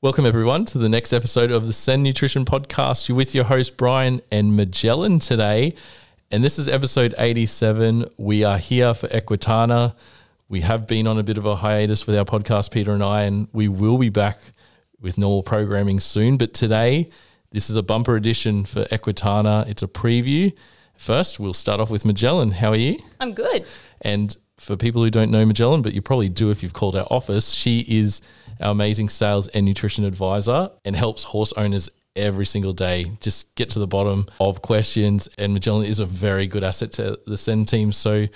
Welcome, everyone, to the next episode of the Sen Nutrition Podcast. You're with your host, Brian and Magellan today. And this is episode 87. We are here for Equitana. We have been on a bit of a hiatus with our podcast, Peter and I, and we will be back with normal programming soon. But today, this is a bumper edition for Equitana. It's a preview. First, we'll start off with Magellan. How are you? I'm good. And for people who don't know Magellan, but you probably do if you've called our office, she is our amazing sales and nutrition advisor and helps horse owners every single day just get to the bottom of questions. And Magellan is a very good asset to the Sen team. So,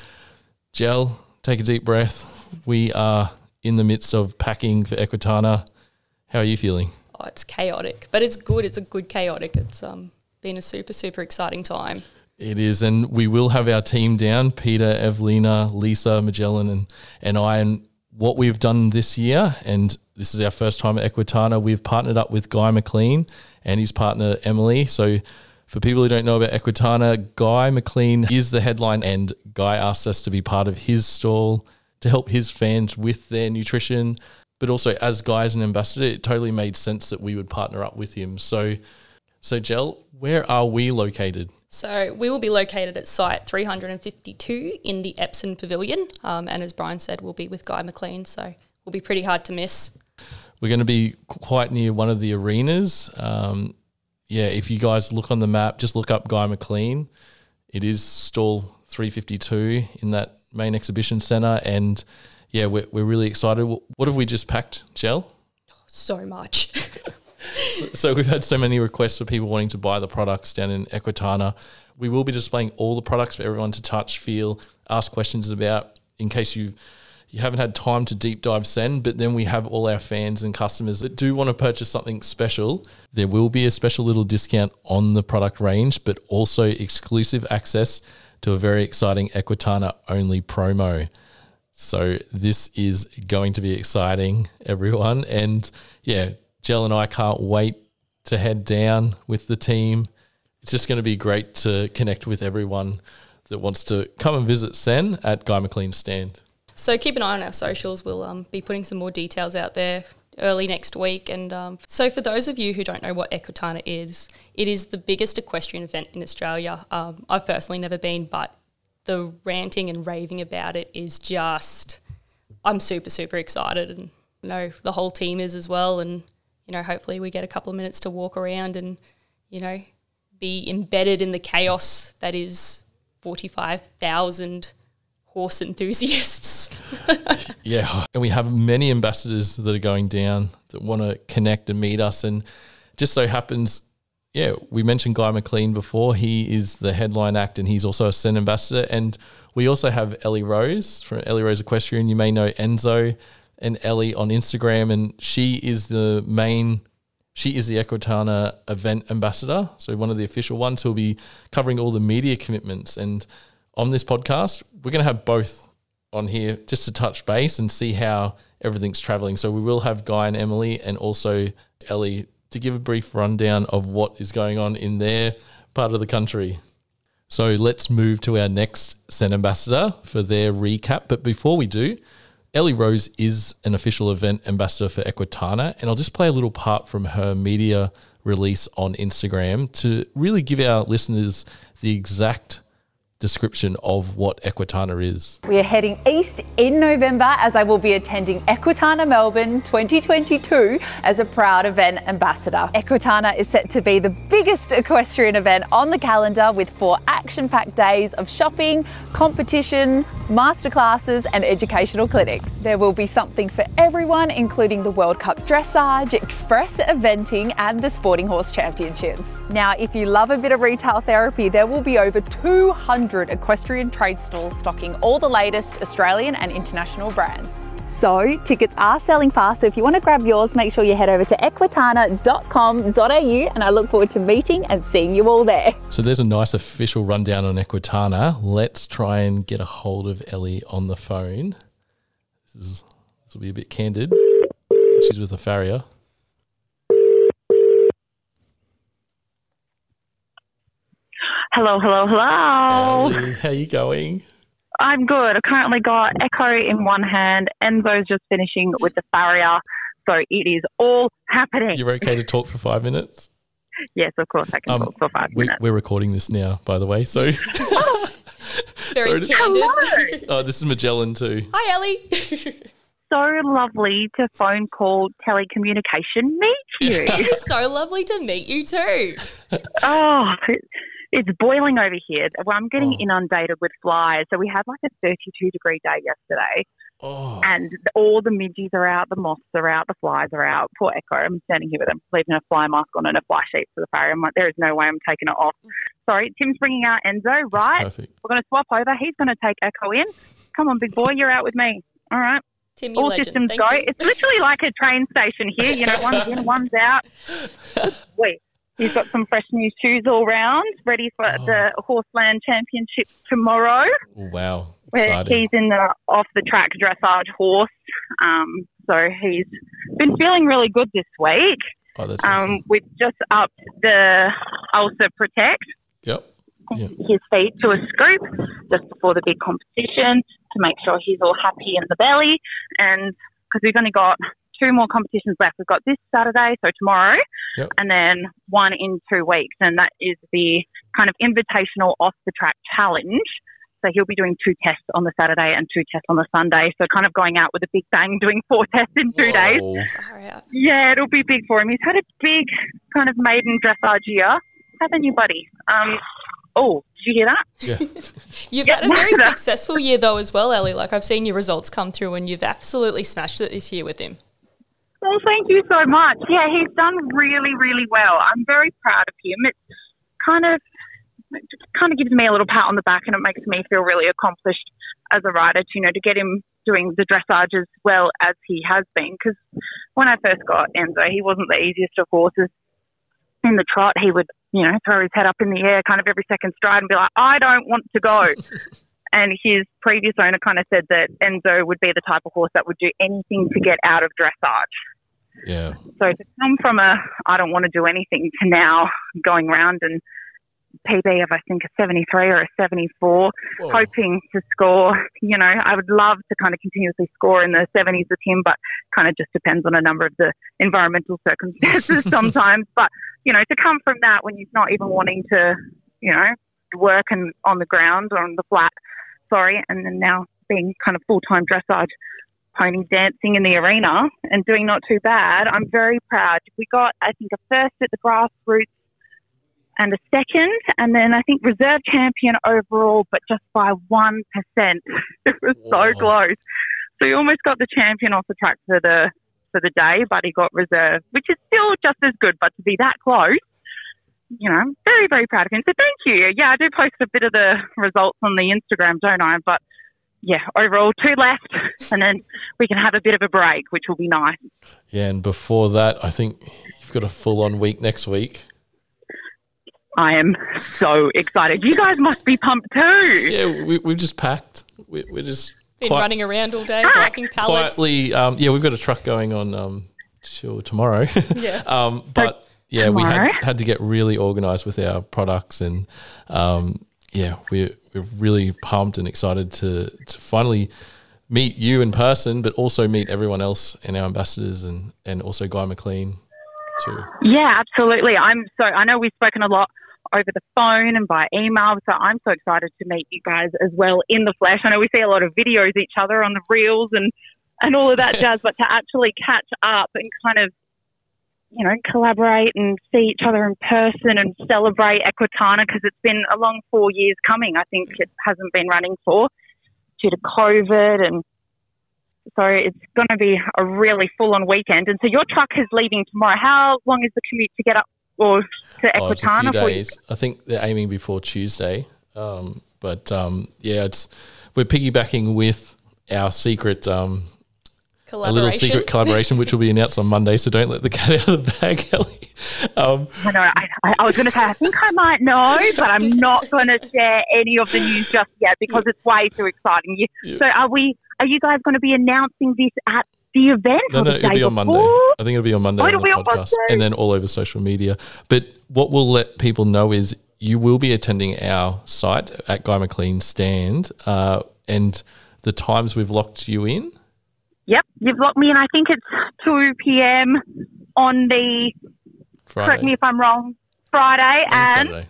Gel, take a deep breath. We are in the midst of packing for Equitana. How are you feeling? Oh, it's chaotic, but it's good. It's a good chaotic. It's um, been a super, super exciting time. It is, and we will have our team down: Peter, Evelina, Lisa, Magellan, and and I. And what we've done this year, and this is our first time at Equitana, we've partnered up with Guy McLean and his partner Emily. So, for people who don't know about Equitana, Guy McLean is the headline, and Guy asked us to be part of his stall to help his fans with their nutrition. But also, as Guy as an ambassador, it totally made sense that we would partner up with him. So, so Gel, where are we located? So we will be located at site 352 in the Epsom Pavilion, um, and as Brian said, we'll be with Guy McLean, so we'll be pretty hard to miss. We're going to be quite near one of the arenas. Um, yeah, if you guys look on the map, just look up Guy McLean. It is stall 352 in that main exhibition centre, and yeah, we're, we're really excited. What have we just packed, Gel? So much. so, we've had so many requests for people wanting to buy the products down in Equitana. We will be displaying all the products for everyone to touch, feel, ask questions about in case you you haven't had time to deep dive Sen, but then we have all our fans and customers that do want to purchase something special. There will be a special little discount on the product range, but also exclusive access to a very exciting Equitana only promo. So this is going to be exciting, everyone. And yeah, Gel and I can't wait to head down with the team. It's just going to be great to connect with everyone that wants to come and visit Sen at Guy McLean's stand. So keep an eye on our socials. We'll um, be putting some more details out there early next week. And um, so, for those of you who don't know what Equitana is, it is the biggest equestrian event in Australia. Um, I've personally never been, but the ranting and raving about it is just, I'm super, super excited. And you know, the whole team is as well. And, you know, hopefully we get a couple of minutes to walk around and, you know, be embedded in the chaos that is 45,000 horse enthusiasts. yeah, and we have many ambassadors that are going down that want to connect and meet us, and just so happens, yeah, we mentioned Guy McLean before. He is the headline act, and he's also a Sen ambassador, and we also have Ellie Rose from Ellie Rose Equestrian. You may know Enzo and Ellie on Instagram, and she is the main. She is the Equitana event ambassador, so one of the official ones who'll be covering all the media commitments and on this podcast, we're going to have both on here just to touch base and see how everything's traveling. So we will have Guy and Emily and also Ellie to give a brief rundown of what is going on in their part of the country. So let's move to our next Sen ambassador for their recap. But before we do, Ellie Rose is an official event ambassador for Equitana, and I'll just play a little part from her media release on Instagram to really give our listeners the exact description of what Equitana is. We are heading east in November as I will be attending Equitana Melbourne 2022 as a proud event ambassador. Equitana is set to be the biggest equestrian event on the calendar with four action packed days of shopping, competition, masterclasses, and educational clinics. There will be something for everyone, including the World Cup dressage, express eventing, and the Sporting Horse Championships. Now, if you love a bit of retail therapy, there will be over 200 100 equestrian trade stalls stocking all the latest Australian and international brands. So, tickets are selling fast. So, if you want to grab yours, make sure you head over to equitana.com.au and I look forward to meeting and seeing you all there. So, there's a nice official rundown on Equitana. Let's try and get a hold of Ellie on the phone. This, is, this will be a bit candid. She's with a farrier. Hello, hello, hello. Hey, how are you going? I'm good. I currently got Echo in one hand. Enzo's just finishing with the farrier. So it is all happening. You're okay to talk for five minutes? yes, of course, I can Um, talk for five We, minutes. we're recording this now, by the way. So, Very Sorry to- candid. Hello. oh, this is Magellan too. Hi, Ellie. so lovely to phone call telecommunication meet you. so lovely to meet you too. oh, it- it's boiling over here. Well, I'm getting Oh. inundated with flies. So we had like a 32 degree day yesterday, Oh, and all the midges are out, the moths are out, the flies are out. Poor Echo. I'm standing here with him, leaving a fly mask on and a fly sheet for the farrier. I'm like, there is no way I'm taking it off. Sorry, Tim's bringing out Enzo, right? perfect. We're going to swap over. He's going to take Echo in. Come on, big boy, you're out with me. All right. Tim, All legend. systems Thank go. you. It's literally like a train station here. You know, one's in, one's out. Wait, he's got some fresh new shoes all round, ready for Oh. the Horseland Championship tomorrow, wow, where he's in the off the track dressage horse. Um, so he's been feeling really good this week. Oh, that's awesome. Um, we've just upped the Ulcer Protect Yep. His feet to a scoop just before the big competition to make sure he's all happy in the belly. And because we've only got two more competitions left, we've got this Saturday, so tomorrow, Yep. and then one in two weeks. And that is the kind of invitational off the track challenge. So he'll be doing two tests on the Saturday and two tests on the Sunday. So kind of going out with a big bang, doing four tests in two days. Whoa. Far out. Yeah, it'll be big for him. He's had a big kind of maiden dressage year, haven't you, buddy? Um, oh, did you hear that? Yeah. You've Yeah, had a very successful year though as well, Ellie. Like I've seen your results come through and you've absolutely smashed it this year with him. Well, thank you so much. Yeah, he's done really, really well. I'm very proud of him. It's kind of it kind of gives me a little pat on the back, and it makes me feel really accomplished as a rider. To, you know, to get him doing the dressage as well as he has been. Because when I first got Enzo, he wasn't the easiest of horses. In the trot, he would, you know, throw his head up in the air, kind of every second stride, and be like, "I don't want to go." and his previous owner kind of said that Enzo would be the type of horse that would do anything to get out of dressage. Yeah. So to come from a I don't want to do anything to now going round and PB of I think a 73 or a 74, Whoa. hoping to score. You know, I would love to kind of continuously score in the 70s with him, but kind of just depends on a number of the environmental circumstances sometimes. But you know, to come from that when he's not even wanting to, you know, work and on the ground or on the flat, sorry, and then now being kind of full time dressage pony dancing in the arena and doing not too bad. I'm very proud. We got, I think, a first at the grassroots and a second, and then I think reserve champion overall, but just by 1%. It was Whoa. so close. So he almost got the champion off the track for the for the day, but he got reserve, which is still just as good. But to be that close, you know, I'm very, very proud of him. So thank you. Yeah, I do post a bit of the results on the Instagram, don't I? But yeah, overall two left, and then we can have a bit of a break, which will be nice. Yeah. And before that, I think you've got a full on week next week. I am so excited. You guys must be pumped too. Yeah. We, we've just packed. We, we're just Been quite- running around all day, packing pallets. quietly. Um, yeah, we've got a truck going on um, till tomorrow. Yeah. um, but yeah, we had had to get really organised with our products, and um, yeah, we're we're really pumped and excited to to finally meet you in person, but also meet everyone else and our ambassadors, and and also Guy McLean too. Yeah, absolutely. I'm so I know we've spoken a lot over the phone and by email, so I'm so excited to meet you guys as well in the flesh. I know we see a lot of videos each other on the reels and and all of that jazz, but to actually catch up and kind of you know collaborate and see each other in person and celebrate Equitana because it's been a long four years coming. I think it hasn't been running for due to COVID and so it's going to be a really full-on weekend. And so your truck is leaving tomorrow. How long is the commute to get up or to Oh, it's a few Equitana days. I think they're aiming before Tuesday. Um, but um, yeah, it's we're piggybacking with our secret um, a little secret collaboration, which will be announced on Monday. So don't let the cat out of the bag, Ellie. Um, I know. I, I, I was going to say I think I might know, but I'm not going to share any of the news just yet because it's way too exciting. You, Yeah. So are we? Are you guys going to be announcing this at the event no, no, the it'll be on Monday. I think it'll be on Monday Oh, on the be on podcast, and then all over social media. But what we'll let people know is you will be attending our site at Guy McLean stand, uh, and the times we've locked you in. Yep, you've locked me in. I think it's 2 p.m. on the, Friday. correct me if I'm wrong, Friday. and And, Saturday.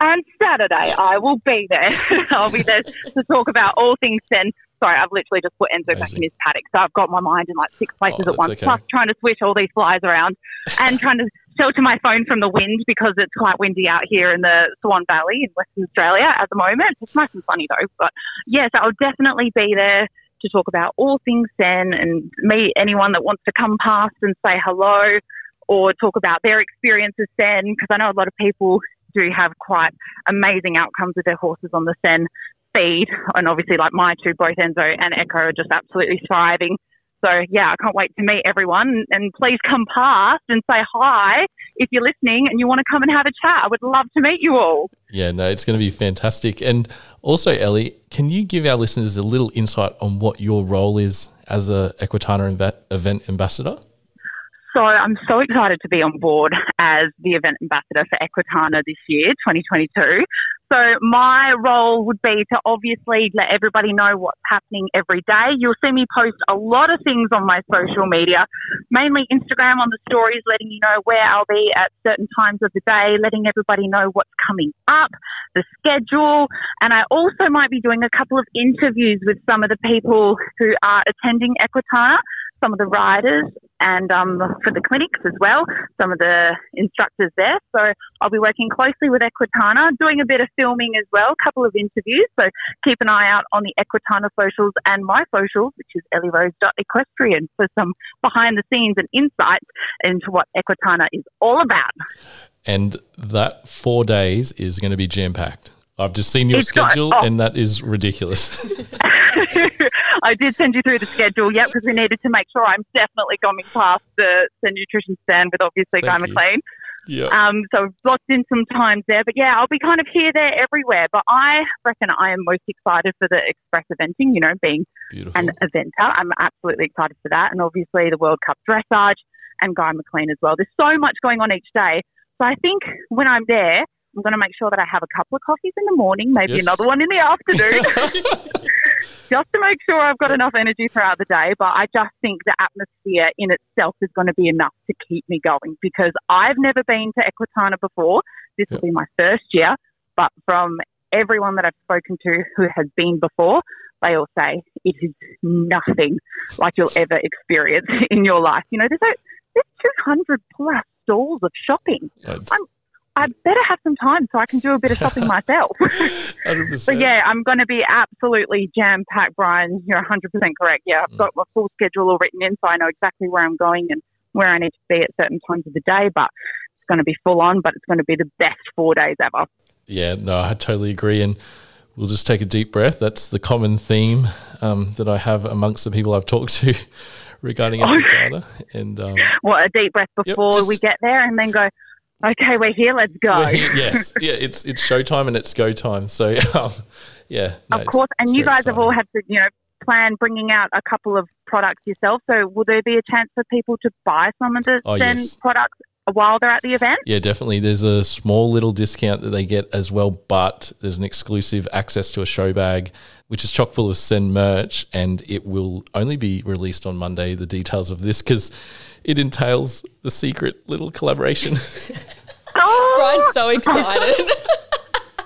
and Saturday, I will be there. I'll be there to talk about all things Sen. Sorry, I've literally just put Enzo back in his paddock. So I've got my mind in like six oh, places Oh, at once, okay. plus trying to switch all these flies around and trying to shelter my phone from the wind because it's quite windy out here in the Swan Valley in Western Australia at the moment. It's nice and sunny though. But yes, I'll definitely be there to talk about all things Sen and meet anyone that wants to come past and say hello or talk about their experiences Sen because I know a lot of people do have quite amazing outcomes with their horses on the Sen feed. And obviously, like my two, both Enzo and Echo, are just absolutely thriving. So, yeah, I can't wait to meet everyone. And please come past and say hi if you're listening and you want to come and have a chat. I would love to meet you all. Yeah, no, it's going to be fantastic. And also, Ellie, can you give our listeners a little insight on what your role is as a Equitana event ambassador? So I'm so excited to be on board as the event ambassador for Equitana this year, 2022. So my role would be to obviously let everybody know what's happening every day. You'll see me post a lot of things on my social media, mainly Instagram on the stories, letting you know where I'll be at certain times of the day, letting everybody know what's coming up, the schedule, and I also might be doing a couple of interviews with some of the people who are attending Equitana some of the riders and um, for the clinics as well, some of the instructors there. So I'll be working closely with Equitana, doing a bit of filming as well, a couple of interviews. So keep an eye out on the Equitana socials and my socials, which is ellierose.equestrian, for some behind the scenes and insights into what Equitana is all about. And that four days is going to be jam packed. I've just seen your It's got- schedule, oh. and that is ridiculous. I did send you through the schedule, yep, because we needed to make sure I'm definitely coming past the, the nutrition stand with obviously Guy Thank you. McLean. yeah. Um, so I've blocked in some times there, but yeah, I'll be kind of here, there, everywhere. But I reckon I am most excited for the express eventing. You know, being Beautiful. an eventer, I'm absolutely excited for that, and obviously the World Cup dressage and Guy McLean as well. There's so much going on each day, so I think when I'm there, I'm going to make sure that I have a couple of coffees in the morning, maybe Yes. another one in the afternoon, just to make sure I've got enough energy throughout the day. But I just think the atmosphere in itself is going to be enough to keep me going because I've never been to Equitana before. This will be my first year, but from everyone that I've spoken to who has been before, they all say it is nothing like you'll ever experience in your life. You know, there's, a, there's 200 plus stalls of shopping. I'm- I better have some time so I can do a bit of shopping myself. 100%. So yeah, I'm going to be absolutely jam packed, Brian. You're 100 percent correct. Yeah, I've got my full schedule all written in, so I know exactly where I'm going and where I need to be at certain times of the day. But it's going to be full on, but it's going to be the best four days ever. Yeah, no, I totally agree. And we'll just take a deep breath. That's the common theme um, that I have amongst the people I've talked to regarding Equitana. And um, What a deep breath before just- we get there, and then go. Okay, we're here. Let's go. here- yes, yeah, it's it's showtime and it's go time. So um, yeah, no, of course, and you guys have all had to, you know, plan bringing out a couple of products yourself. So will there be a chance for people to buy some of the Oh, Sen yes. products while they're at the event? Yeah, definitely. There's a small little discount that they get as well, but there's an exclusive access to a show bag, which is chock full of Sen merch, and it will only be released on Monday. The details of this because it entails the secret little collaboration. Oh, Brian's so excited.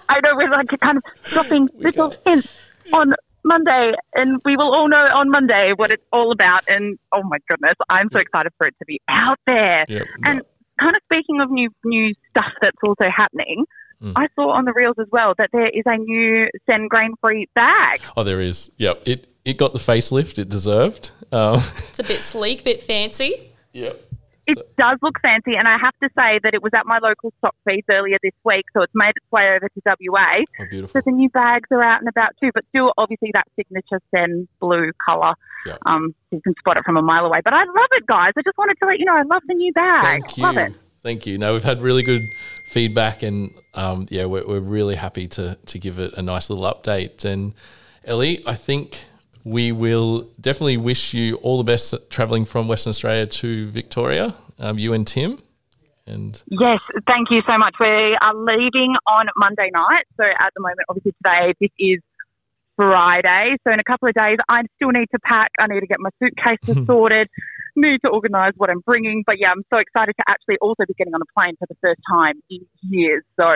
I know we're like kind of dropping little hints on Monday, and we will all know on Monday what it's all about. And oh my goodness, I'm so excited for it to be out there. yep. And kind of speaking of new new stuff that's also happening, Mm. I saw on the reels as well that there is a new Sen grain free bag. Oh, there is. Yep. It it got the facelift it deserved. Um, it's a bit sleek, bit fancy. Yep. It does look fancy, and I have to say that it was at my local stock feeds earlier this week, so it's made its way over to WA. Oh, So the new bags are out and about too, but still obviously that signature Sen blue colour. Yeah. Um, so you can spot it from a mile away. But I love it, guys. I just wanted to let you know I love the new bag. Thank you. Love it. Thank you. No, we've had really good feedback, and um, yeah, we're, we're really happy to to give it a nice little update. And Ellie, I think we will definitely wish you all the best traveling from Western Australia to Victoria. Um, you and Tim, and Yes, thank you so much. We are leaving on Monday night. So at the moment, obviously today, this is Friday. So in a couple of days, I still need to pack. I need to get my suitcases sorted. Need to organise what I'm bringing. But yeah, I'm so excited to actually also be getting on a plane for the first time in years. So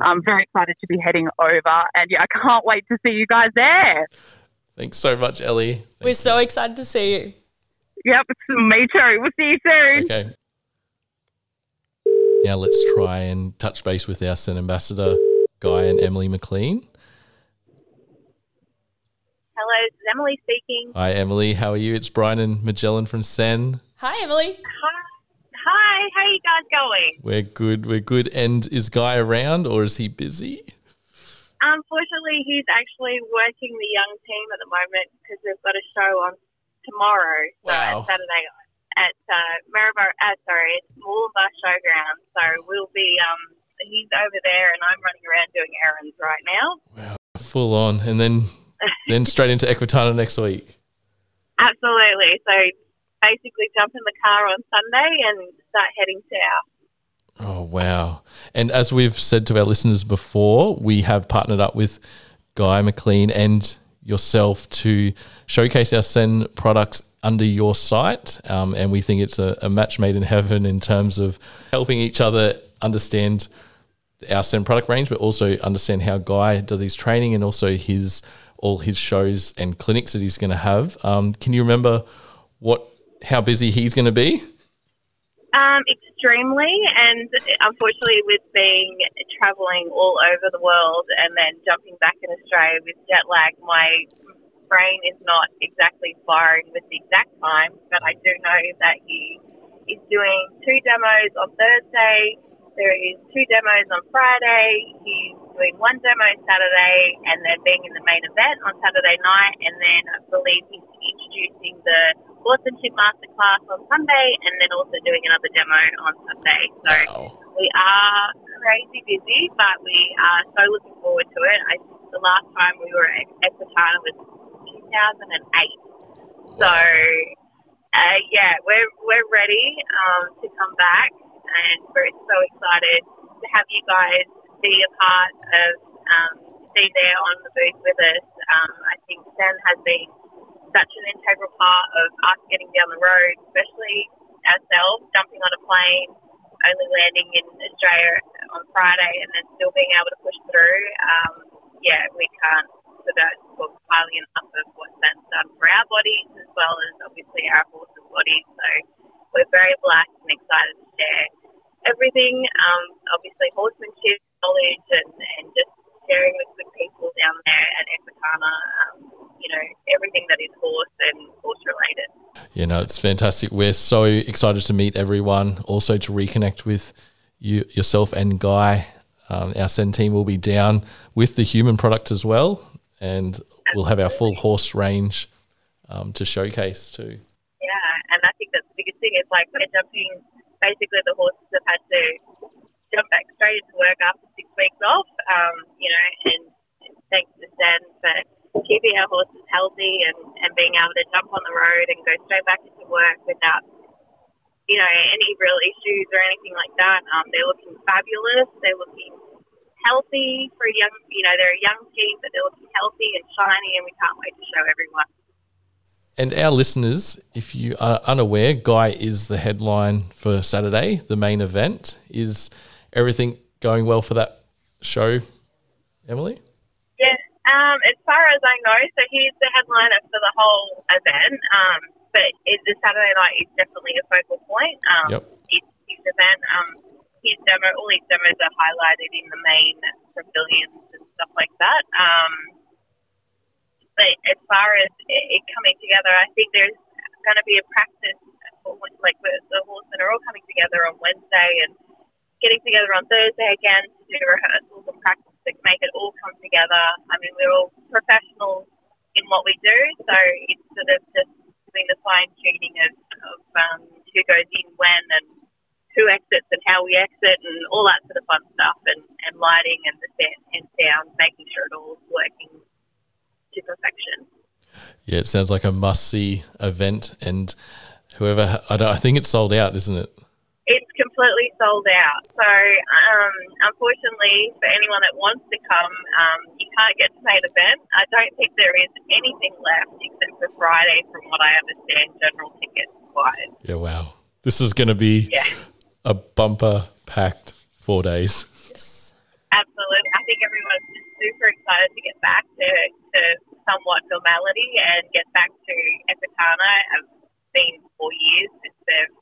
I'm very excited to be heading over. And yeah, I can't wait to see you guys there. Thanks so much, Ellie. Thank We're so excited to see you. Yep, me too. We'll see you soon. Okay. Now let's try and touch base with our Sen ambassador, Guy and Emily McLean. Hello, this is Emily speaking. Hi, Emily. How are you? It's Brian and Magellan from Sen. Hi, Emily. Hi, hi. How you guys going? We're good. We're good. And is Guy around or is he busy? Unfortunately, he's actually working the young team at the moment because we've got a show on tomorrow, so Wow. at Saturday at uh, Maryborough. Uh, sorry, it's Moolumba Showground. So we'll be. Um, he's over there, and I'm running around doing errands right now. Wow, full on. And then then straight into Equitana next week. Absolutely. So basically, jump in the car on Sunday and start heading south. Oh, wow. And as we've said to our listeners before, we have partnered up with Guy McLean and yourself to showcase our Sen products under your site. Um, and we think it's a, a match made in heaven in terms of helping each other understand our Sen product range, but also understand how Guy does his training and also his all his shows and clinics that he's going to have. Um, can you remember what how busy he's going to be? Um, extremely, and unfortunately, with being traveling all over the world and then jumping back in Australia with jet lag, my brain is not exactly firing with the exact time. But I do know that he is doing two demos on Thursday. There is two demos on Friday. He's doing one demo Saturday, and then being in the main event on Saturday night, and then I believe he's introducing the horsemanship masterclass on Sunday, and then also doing another demo on Sunday. So Wow. we are crazy busy, but we are so looking forward to it. I the last time we were at Equitana was 2008. So uh, yeah, we're we're ready um, to come back, and we're so excited to have you guys be a part of um, be there on the booth with us. Um, I think Sen has been such an integral part of us getting down the road, especially ourselves jumping on a plane, only landing in Australia on Friday, and then still being able to push through. Um, yeah, we can't of talk highly enough of what that's done for our bodies as well as obviously our horses' bodies. So we're very blessed and excited to share everything. Um, knowledge and, and just sharing with good people down there at Equitana. Um, you know, everything that is horse and horse related. You know, it's fantastic. We're so excited to meet everyone. Also to reconnect with you, yourself and Guy. Um, our Sen team will be down with the human product as well, and we'll have our full horse range um, to showcase too. Yeah, and I think that's the biggest thing. Is like we're jumping. Basically, the horses have had to jump back straight into work after six weeks off. Um, you know, and, and thanks to Sen for keeping our horses healthy and, and being able to jump on the road and go straight back into work without, you know, any real issues or anything like that. Um, they're looking fabulous. They're looking healthy for a young, you know, they're a young team, but they're looking healthy and shiny, and we can't wait to show everyone. And our listeners, if you are unaware, Guy is the headline for Saturday, the main event. Is everything going well for that show, Emily? Um, as far as I know, so he's the headliner for the whole event. Um, but it, the Saturday night is definitely a focal point. Um, Yep. It's his event. Um, his demo, all his demos are highlighted in the main pavilions and stuff like that. Um, but as far as it, it coming together, I think there's going to be a practice. For, like the, the horsemen are all coming together on Wednesday and getting together on Thursday again to do rehearsals and practice to make it all come together. I mean, we're all professionals in what we do, so it's sort of just doing the fine tuning of, of um, who goes in when and who exits and how we exit and all that sort of fun stuff and, and lighting and the set and sound, making sure it all is working to perfection. Yeah, it sounds like a must see event. And whoever, I, don't, I think it's sold out, isn't it? It's completely sold out. So, um, unfortunately, for anyone that wants to come, um, you can't get to pay the event. I don't think there is anything left except for Friday, from what I understand, general tickets wise. Yeah, wow. This is going to be Yeah. a bumper packed four days. Yes. Absolutely. I think everyone's just super excited to get back to, to somewhat normality and get back to Equitana. I've been four years since they've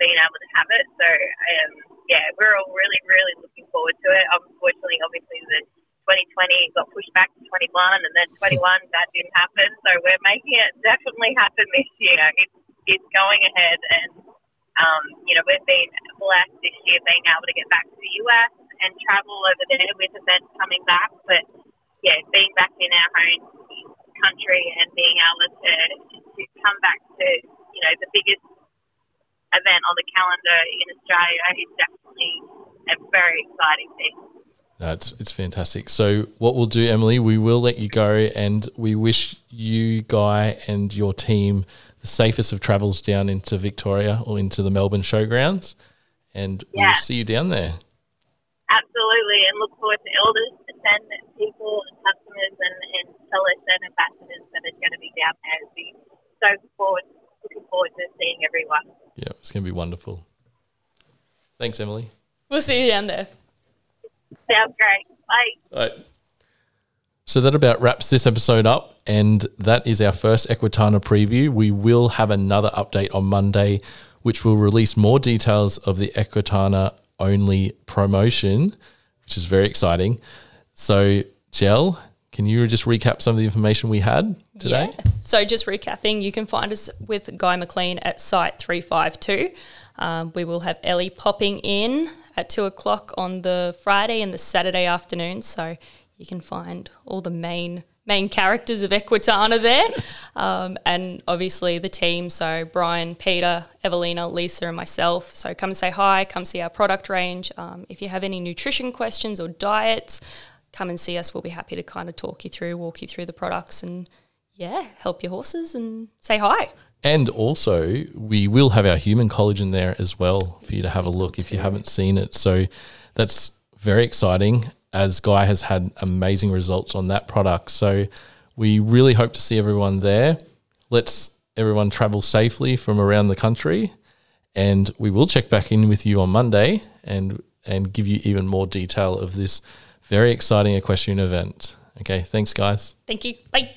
been able to have it. So, um, yeah, we're all really, really looking forward to it. Unfortunately, obviously, the 2020 got pushed back to 21 and then 21, that didn't happen. So, we're making it definitely happen this year. It's, it's going ahead and um, you know, we've been blessed this year being able to get back to the US and travel over there with events coming back. But yeah, being back in our own country and being able to, to come back to, you know, the biggest event on the calendar in Australia is definitely a very exciting thing. That's it's fantastic. So what we'll do, Emily, we will let you go, and we wish you, Guy, and your team the safest of travels down into Victoria or into the Melbourne showgrounds, and Yeah. we'll see you down there. Absolutely, and look forward to elders Sen people and customers and, and sellers and ambassadors that are going to be down there. We so forward, forward to seeing everyone. Yeah, it's going to be wonderful. Thanks, Emily. We'll see you down there. Sounds great. Bye. All right. So that about wraps this episode up, and that is our first Equitana preview. We will have another update on Monday, which will release more details of the Equitana only promotion, which is very exciting. So, Jel, can you just recap some of the information we had today? Yeah. So just recapping, you can find us with Guy McLean at site 352. Um, we will have Ellie popping in at two o'clock on the Friday and the Saturday afternoon. So you can find all the main main characters of Equitana there. Um, and obviously the team, so Brian, Peter, Evelina, Lisa, and myself. So come and say hi, come see our product range. Um, if you have any nutrition questions or diets, come and see us. We'll be happy to kind of talk you through, walk you through the products and yeah, help your horses and say hi. And also, we will have our human collagen there as well for you to have a look if you haven't seen it. So that's very exciting as Guy has had amazing results on that product. So we really hope to see everyone there. Let's everyone travel safely from around the country. And we will check back in with you on Monday and and give you even more detail of this very exciting equestrian event. Okay, thanks guys. Thank you. Bye.